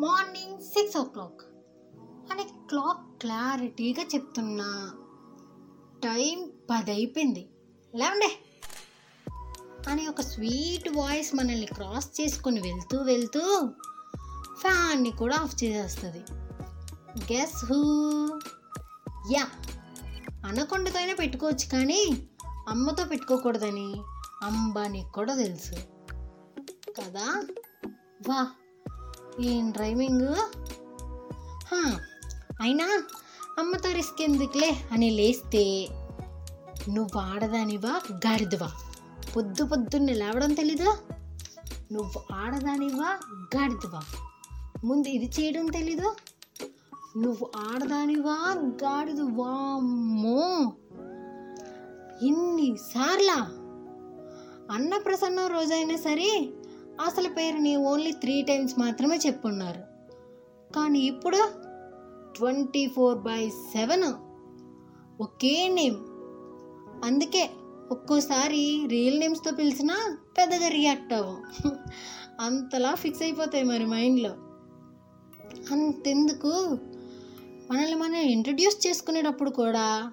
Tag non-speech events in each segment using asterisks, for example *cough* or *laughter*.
Morning six o'clock. అని clock క్లారిటీగా చెప్తున్నా. టైం పది అయిపోయింది లేవండే. అని ఒక స్వీట్ వాయిస్ మనల్ని క్రాస్ చేసుకొని వెళ్తూ వెళ్తూ ఫ్యాన్ని కూడా ఆఫ్ చేసేస్తుంది. గెస్ హూ యా అనకొండతో అయినా పెట్టుకోవచ్చు కానీ అమ్మతో పెట్టుకోకూడదని అంబానీకి కూడా తెలుసు. కదా? వా. ఏం డ్రైవింగ్? హా, అయినా అమ్మతో రిస్క్ ఎందుకులే అని లేస్తే నువ్వు ఆడదానివా గాడిదవా? పొద్దు పొద్దున్నే లేవడం తెలీదా? నువ్వు ఆడదానివా గాడిదవా? ముందు ఇది చేయడం తెలీదు? నువ్వు ఆడదానివా గాడిదు వామ్మో ఇన్నిసార్లా? అన్నప్రసన్నం రోజైనా సరే అసలు పేరుని ఓన్లీ త్రీ టైమ్స్ మాత్రమే చెప్పున్నారు. కానీ ఇప్పుడు twenty four by seven okay name. అందుకే ఒక్కోసారి రియల్ నేమ్స్తో పిలిచినా పెద్దగా రియాక్ట్ అవ్వం. అంతలా ఫిక్స్ అయిపోతాయి మరి మైండ్లో. అంతెందుకు? మనల్ని మనం ఇంట్రడ్యూస్ చేసుకునేటప్పుడు కూడా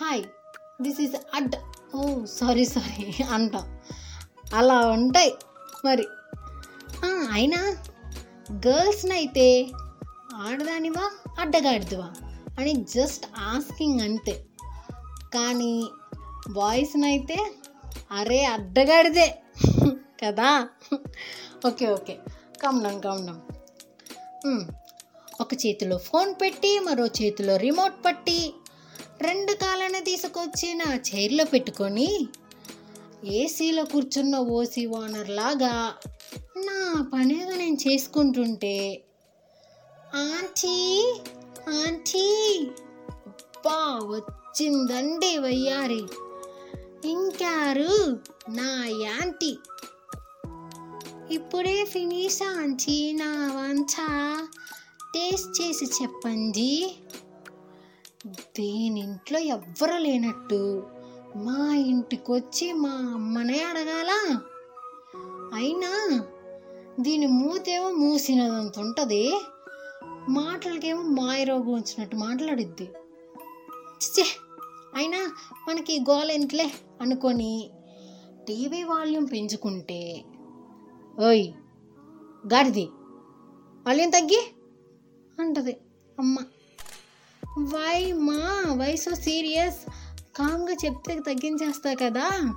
హాయ్ దిస్ ఈజ్ అడ్. ఓ సారీ సారీ అంటాం. అలా ఉంటాయి. మరి. అయినా గర్ల్స్ని అయితే ఆడదానివా అడ్డగాడిదివా అని జస్ట్ ఆస్కింగ్ అంతే. కానీ బాయ్స్ని అయితే అరే అడ్డగాడిదే *laughs* కదా. Okay okay. కమ్నం కమ్నం. ఒక చేతిలో ఫోన్ పెట్టి మరో చేతిలో రిమోట్ పట్టి రెండు కాళ్ళని తీసుకొచ్చి నా చైర్లో పెట్టుకొని ఏసీలో కూర్చున్న ఓసీ ఓనర్ లాగా నా పనేదో నేను చేసుకుంటుంటే ఆంటీ ఆంటీ బా వచ్చిందండి వయ్యారి. ఇంకారు నా యాంటీ. ఇప్పుడే ఫినిష్ ఆంటీ నా వంచ. టేస్ట్ చేసి చెప్పండి. దేనింట్లో ఎవ్వరు లేనట్టు. మా ఇంటికొచ్చి మా అమ్మనే అడగాల. అయినా దీని మూతేమో మూసినదంత ఉంటుంది మాటలకేమో మాయరోగం వచ్చినట్టు మాట్లాడిద్ది. చిచ్చే అయినా మనకి గోల ఎంట్లే అనుకొని టీవీ వాల్యూమ్ పెంచుకుంటే. ఓయ్ గాడిది వాల్యూమ్ తగ్గి అంటది అమ్మ. వై మా వై సో సీరియస్ కామ్గా చెప్తే తగ్గించేస్తా కదా?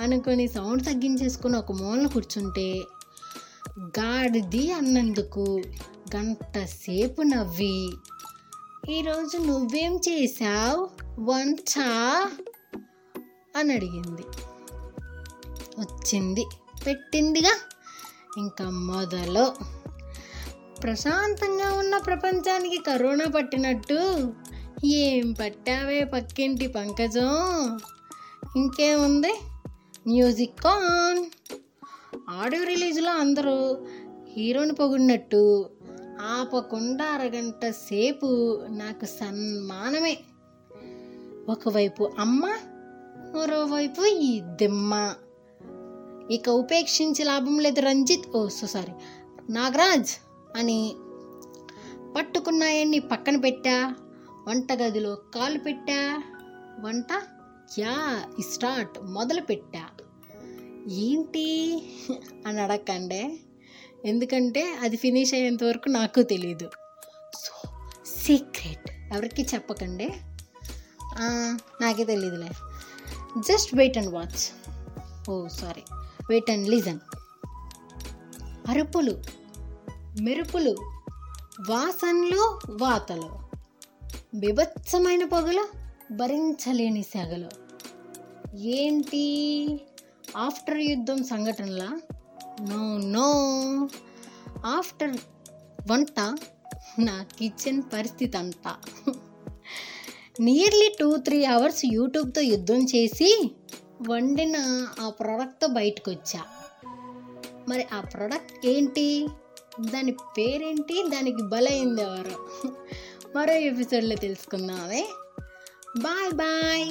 అనుకుని సౌండ్ తగ్గించేసుకుని ఒక మూలన కూర్చుంటే గాడిది అన్నందుకు గంట సేపు నవ్వి ఈరోజు నువ్వేం చేశావు? వంట అని అడిగింది. వచ్చింది. పెట్టిందిగా. ఇంకా మొదలు. ప్రశాంతంగా ఉన్న ప్రపంచానికి కరోనా పట్టినట్టు ఏం పట్టావే పక్కింటి పంకజం? ఇంకేముంది? Music on. ఆడియో రిలీజ్లో అందరూ హీరోని పొగిడినట్టు ఆపకుండా అరగంట సేపు నాకు సన్మానమే. ఒకవైపు అమ్మ మరోవైపు ఈ దిమ్మ. ఇక ఉపేక్షించి లాభం లేదు Ranjith. Oh so sorry. Nagaraj అని పట్టుకున్నాయన్ని పక్కన పెట్టా. వంటగదిలో కాలు పెట్టా వంట యా స్టార్ట్ మొదలు పెట్టా. ఏంటి? అని అడగండే ఎందుకంటే అది ఫినిష్ అయ్యేంత వరకు నాకు తెలియదు సో సీక్రెట్. ఎవరికి చెప్పకండి. నాకే తెలియదులే just wait and watch. Oh sorry. Wait and listen. అరుపులు మెరుపులు వాసనలు వాతలు. బిభత్సమైన పొగలు భరించలేని సెగలు. ఏంటి? ఆఫ్టర్ యుద్ధం సంఘటనలా? No no. ఆఫ్టర్ వంట? నా కిచెన్ పరిస్థితి అంతా నియర్లీ టూ త్రీ అవర్స్ యూట్యూబ్తో యుద్ధం చేసి వండిన ఆ ప్రోడక్ట్తో బయటకు వచ్చా మరి ఆ ప్రోడక్ట్ ఏంటి? దాని పేరేంటి? దానికి బలైంది ఎవరు? మరో ఎపిసోడ్లో తెలుసుకుందామే బాయ్ బాయ్.